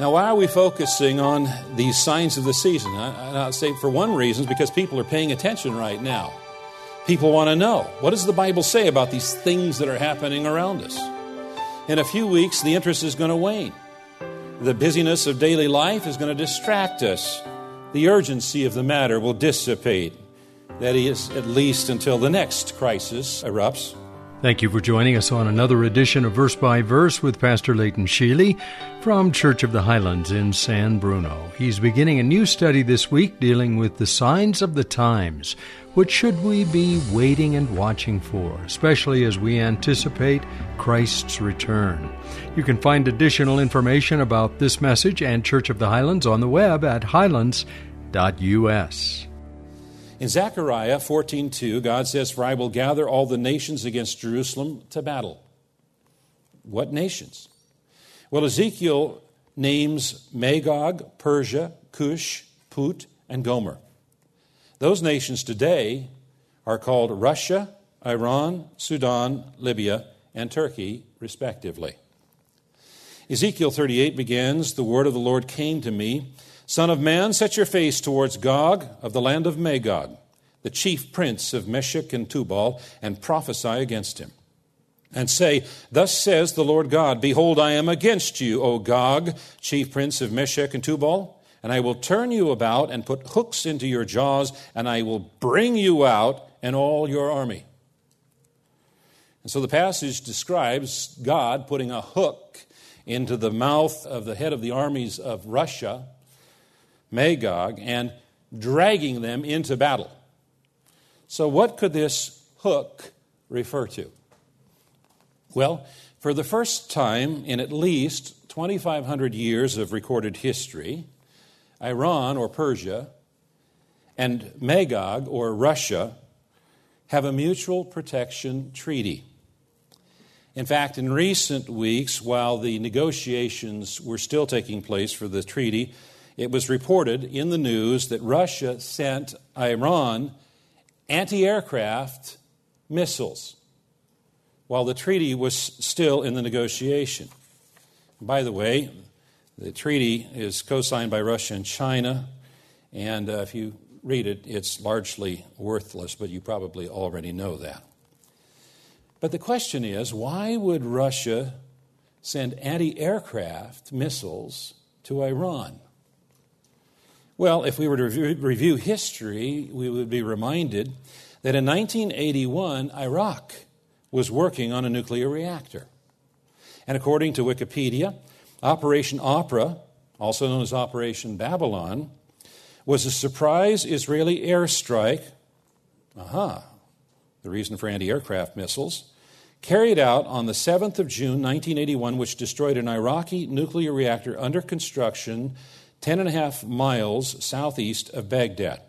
Now, why are we focusing on these signs of the season? I, I say for one reason, because people are paying attention right now. People want to know what does the Bible say about these things that are happening around us? In a few weeks, the interest is going to wane. The busyness of daily life is going to distract us. The urgency of the matter will dissipate. That is, at least until the next crisis erupts. Thank you for joining us on another edition of Verse by Verse with Pastor Leighton Sheely from Church of the Highlands in San Bruno. He's beginning a new study this week dealing with the signs of the times. What should we be waiting and watching for, especially as we anticipate Christ's return? You can find additional information about this message and Church of the Highlands on the web at highlands.us. In Zechariah 14:2, God says, "For I will gather all the nations against Jerusalem to battle." What nations? Well, Ezekiel names Magog, Persia, Cush, Put, and Gomer. Those nations today are called Russia, Iran, Sudan, Libya, and Turkey, respectively. Ezekiel 38 begins The word of the Lord came to me Son of man, set your face towards Gog of the land of Magog, the chief prince of Meshech and Tubal, and prophesy against him. And say, Thus says the Lord God, Behold, I am against you, O Gog, chief prince of Meshech and Tubal, and I will turn you about and put hooks into your jaws, and I will bring you out and all your army. And so the passage describes God putting a hook into the mouth of the head of the armies of Russia Magog, and dragging them into battle. So, what could this hook refer to? Well, for the first time in at least 2,500 years of recorded history, Iran or Persia and Magog or Russia have a mutual protection treaty. In fact, in recent weeks, while the negotiations were still taking place for the treaty, it was reported in the news that Russia sent Iran anti aircraft missiles while the treaty was still in the negotiation. By the way, the treaty is co signed by Russia and China, and uh, if you read it, it's largely worthless, but you probably already know that. But the question is why would Russia send anti aircraft missiles to Iran? Well, if we were to review history, we would be reminded that in 1981, Iraq was working on a nuclear reactor. And according to Wikipedia, Operation Opera, also known as Operation Babylon, was a surprise Israeli airstrike. Aha, the reason for anti aircraft missiles. Carried out on the 7th of June, 1981, which destroyed an Iraqi nuclear reactor under construction 10 and a half miles southeast of Baghdad.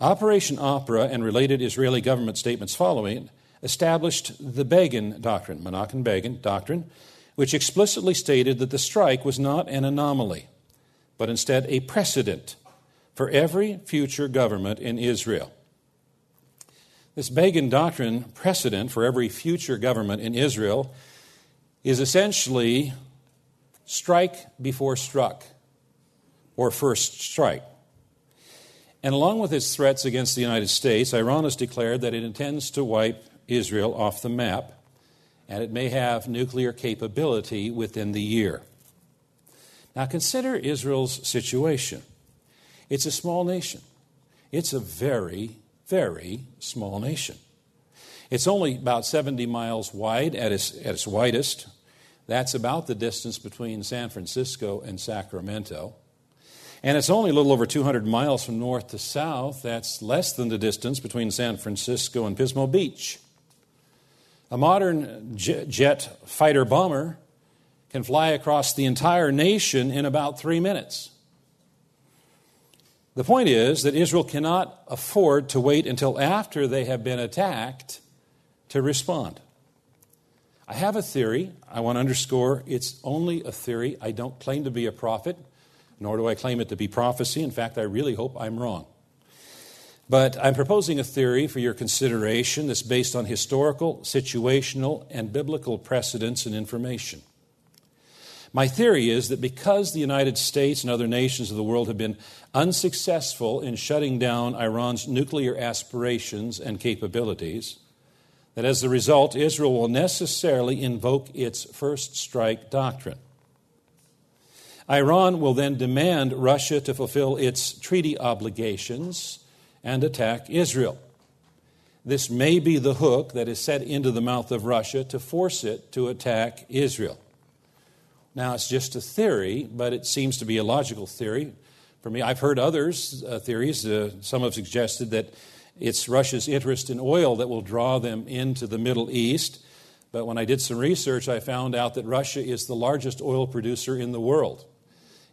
Operation Opera and related Israeli government statements following established the Begin Doctrine, Menachem Begin Doctrine, which explicitly stated that the strike was not an anomaly, but instead a precedent for every future government in Israel. This Begin Doctrine precedent for every future government in Israel is essentially strike before struck or first strike. And along with its threats against the United States, Iran has declared that it intends to wipe Israel off the map, and it may have nuclear capability within the year. Now, consider Israel's situation. It's a small nation. It's a very, very small nation. It's only about 70 miles wide at its, at its widest. That's about the distance between San Francisco and Sacramento. And it's only a little over 200 miles from north to south. That's less than the distance between San Francisco and Pismo Beach. A modern jet fighter bomber can fly across the entire nation in about three minutes. The point is that Israel cannot afford to wait until after they have been attacked to respond. I have a theory. I want to underscore it's only a theory. I don't claim to be a prophet, nor do I claim it to be prophecy. In fact, I really hope I'm wrong. But I'm proposing a theory for your consideration that's based on historical, situational, and biblical precedents and information. My theory is that because the United States and other nations of the world have been unsuccessful in shutting down Iran's nuclear aspirations and capabilities, that as a result, Israel will necessarily invoke its first strike doctrine. Iran will then demand Russia to fulfill its treaty obligations and attack Israel. This may be the hook that is set into the mouth of Russia to force it to attack Israel. Now, it's just a theory, but it seems to be a logical theory. For me, I've heard others' uh, theories. Uh, some have suggested that it's Russia's interest in oil that will draw them into the Middle East. But when I did some research, I found out that Russia is the largest oil producer in the world.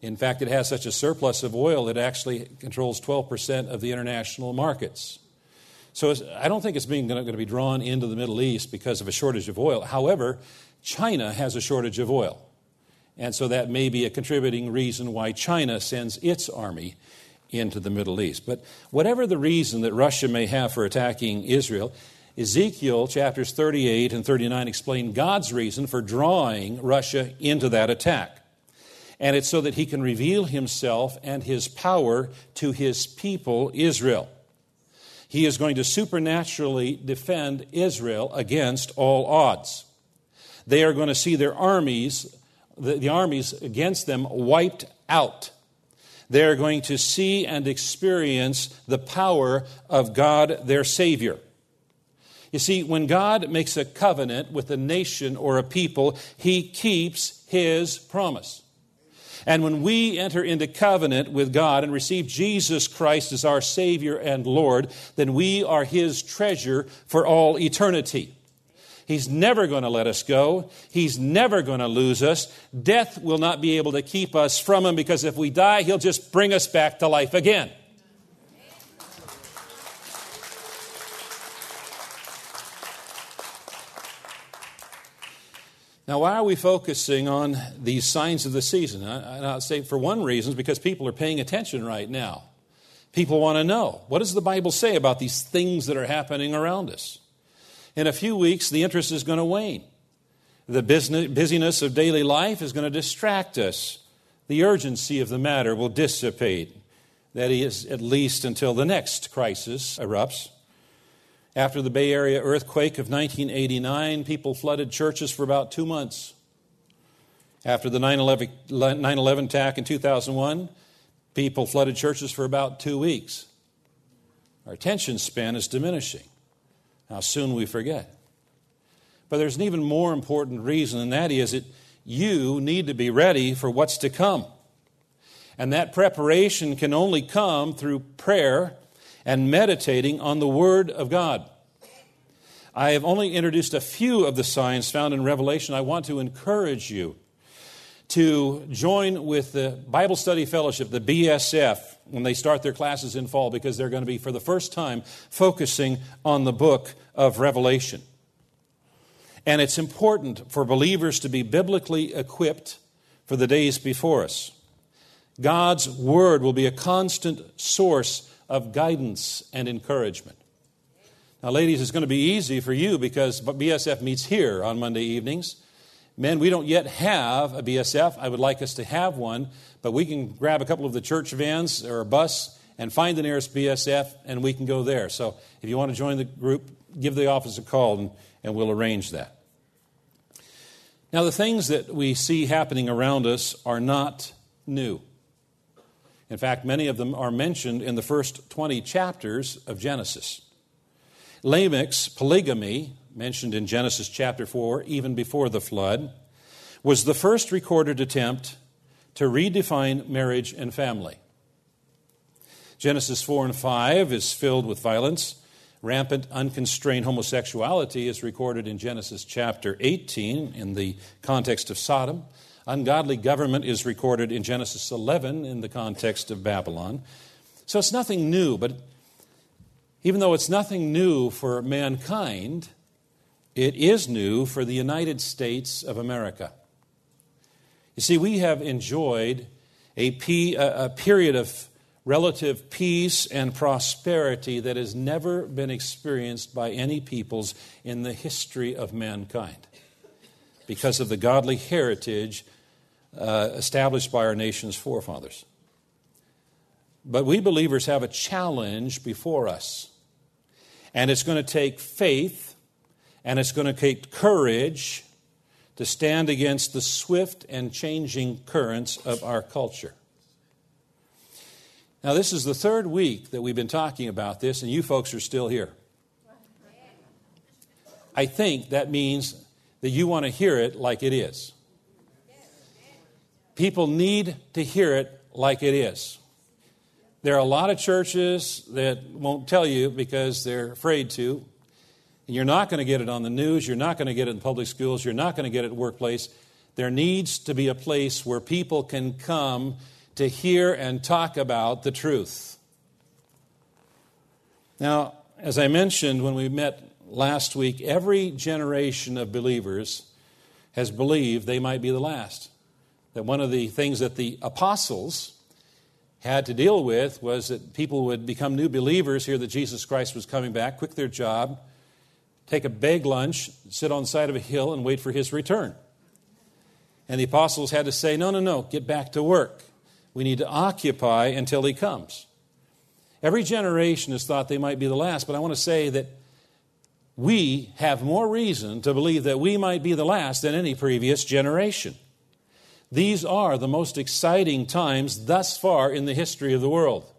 In fact, it has such a surplus of oil, it actually controls 12% of the international markets. So I don't think it's being going to be drawn into the Middle East because of a shortage of oil. However, China has a shortage of oil. And so that may be a contributing reason why China sends its army into the Middle East. But whatever the reason that Russia may have for attacking Israel, Ezekiel chapters 38 and 39 explain God's reason for drawing Russia into that attack. And it's so that he can reveal himself and his power to his people, Israel. He is going to supernaturally defend Israel against all odds. They are going to see their armies the, the armies against them wiped out. They are going to see and experience the power of God, their Savior. You see, when God makes a covenant with a nation or a people, He keeps His promise. And when we enter into covenant with God and receive Jesus Christ as our Savior and Lord, then we are His treasure for all eternity. He's never going to let us go. He's never going to lose us. Death will not be able to keep us from Him because if we die, He'll just bring us back to life again. Now, why are we focusing on these signs of the season? I, I say for one reason, because people are paying attention right now. People want to know what does the Bible say about these things that are happening around us? in a few weeks, the interest is going to wane. The business, busyness of daily life is going to distract us. The urgency of the matter will dissipate. That is, at least until the next crisis erupts. After the Bay Area earthquake of 1989, people flooded churches for about two months. After the 9 11 attack in 2001, people flooded churches for about two weeks. Our attention span is diminishing. How soon we forget. But there's an even more important reason, and that is that you need to be ready for what's to come. And that preparation can only come through prayer and meditating on the Word of God. I have only introduced a few of the signs found in Revelation. I want to encourage you to join with the Bible Study Fellowship, the BSF, when they start their classes in fall, because they're going to be, for the first time, focusing on the book of Revelation. And it's important for believers to be biblically equipped for the days before us. God's Word will be a constant source of guidance and encouragement. Now, ladies, it's going to be easy for you because BSF meets here on Monday evenings. Men, we don't yet have a BSF. I would like us to have one, but we can grab a couple of the church vans or a bus and find the nearest BSF, and we can go there. So if you want to join the group, give the office a call, and, and we'll arrange that. Now, the things that we see happening around us are not new. In fact, many of them are mentioned in the first 20 chapters of Genesis. Lamech's polygamy mentioned in Genesis chapter 4, even before the flood, was the first recorded attempt to redefine marriage and family. Genesis 4 and 5 is filled with violence. Rampant, unconstrained homosexuality is recorded in Genesis chapter 18 in the context of Sodom. Ungodly government is recorded in Genesis 11 in the context of Babylon. So it's nothing new, but even though it's nothing new for mankind, it is new for the United States of America. You see, we have enjoyed a, period of relative peace and prosperity that has never been experienced by any peoples in the history of mankind because of the godly heritage uh, established by our nation's forefathers. But we believers have a challenge before us. And it's going to take faith and it's going to take courage to stand against the swift and changing currents of our culture. Now, this is the third week that we've been talking about this, and you folks are still here. I think that means that you want to hear it like it is. People need to hear it like it is. There are a lot of churches that won't tell you because they're afraid to. And you're not going to get it on the news. You're not going to get it in public schools. You're not going to get it at workplace. There needs to be a place where people can come to hear and talk about the truth. Now, as I mentioned when we met last week, every generation of believers has believed they might be the last that one of the things that the apostles had to deal with was that people would become new believers, hear that Jesus Christ was coming back, quit their job, take a bag lunch, sit on the side of a hill, and wait for his return. And the apostles had to say, No, no, no, get back to work. We need to occupy until he comes. Every generation has thought they might be the last, but I want to say that we have more reason to believe that we might be the last than any previous generation. These are the most exciting times thus far in the history of the world.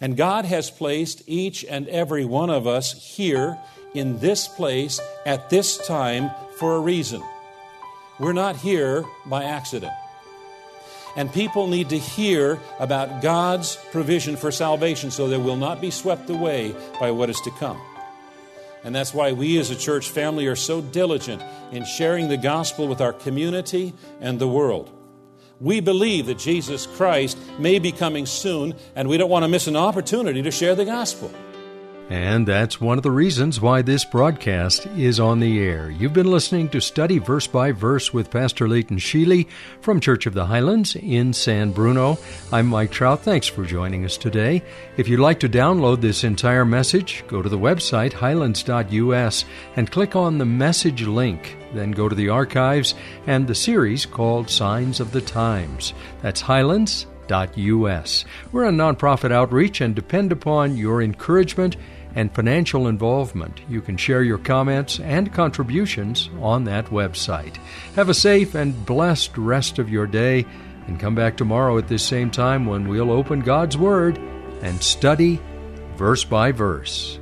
And God has placed each and every one of us here in this place at this time for a reason. We're not here by accident. And people need to hear about God's provision for salvation so they will not be swept away by what is to come. And that's why we as a church family are so diligent in sharing the gospel with our community and the world. We believe that Jesus Christ may be coming soon, and we don't want to miss an opportunity to share the gospel. And that's one of the reasons why this broadcast is on the air. You've been listening to Study Verse by Verse with Pastor Leighton Sheely from Church of the Highlands in San Bruno. I'm Mike Trout. Thanks for joining us today. If you'd like to download this entire message, go to the website highlands.us and click on the message link. Then go to the archives and the series called Signs of the Times. That's highlands.us. We're a nonprofit outreach and depend upon your encouragement and financial involvement. You can share your comments and contributions on that website. Have a safe and blessed rest of your day, and come back tomorrow at this same time when we'll open God's Word and study verse by verse.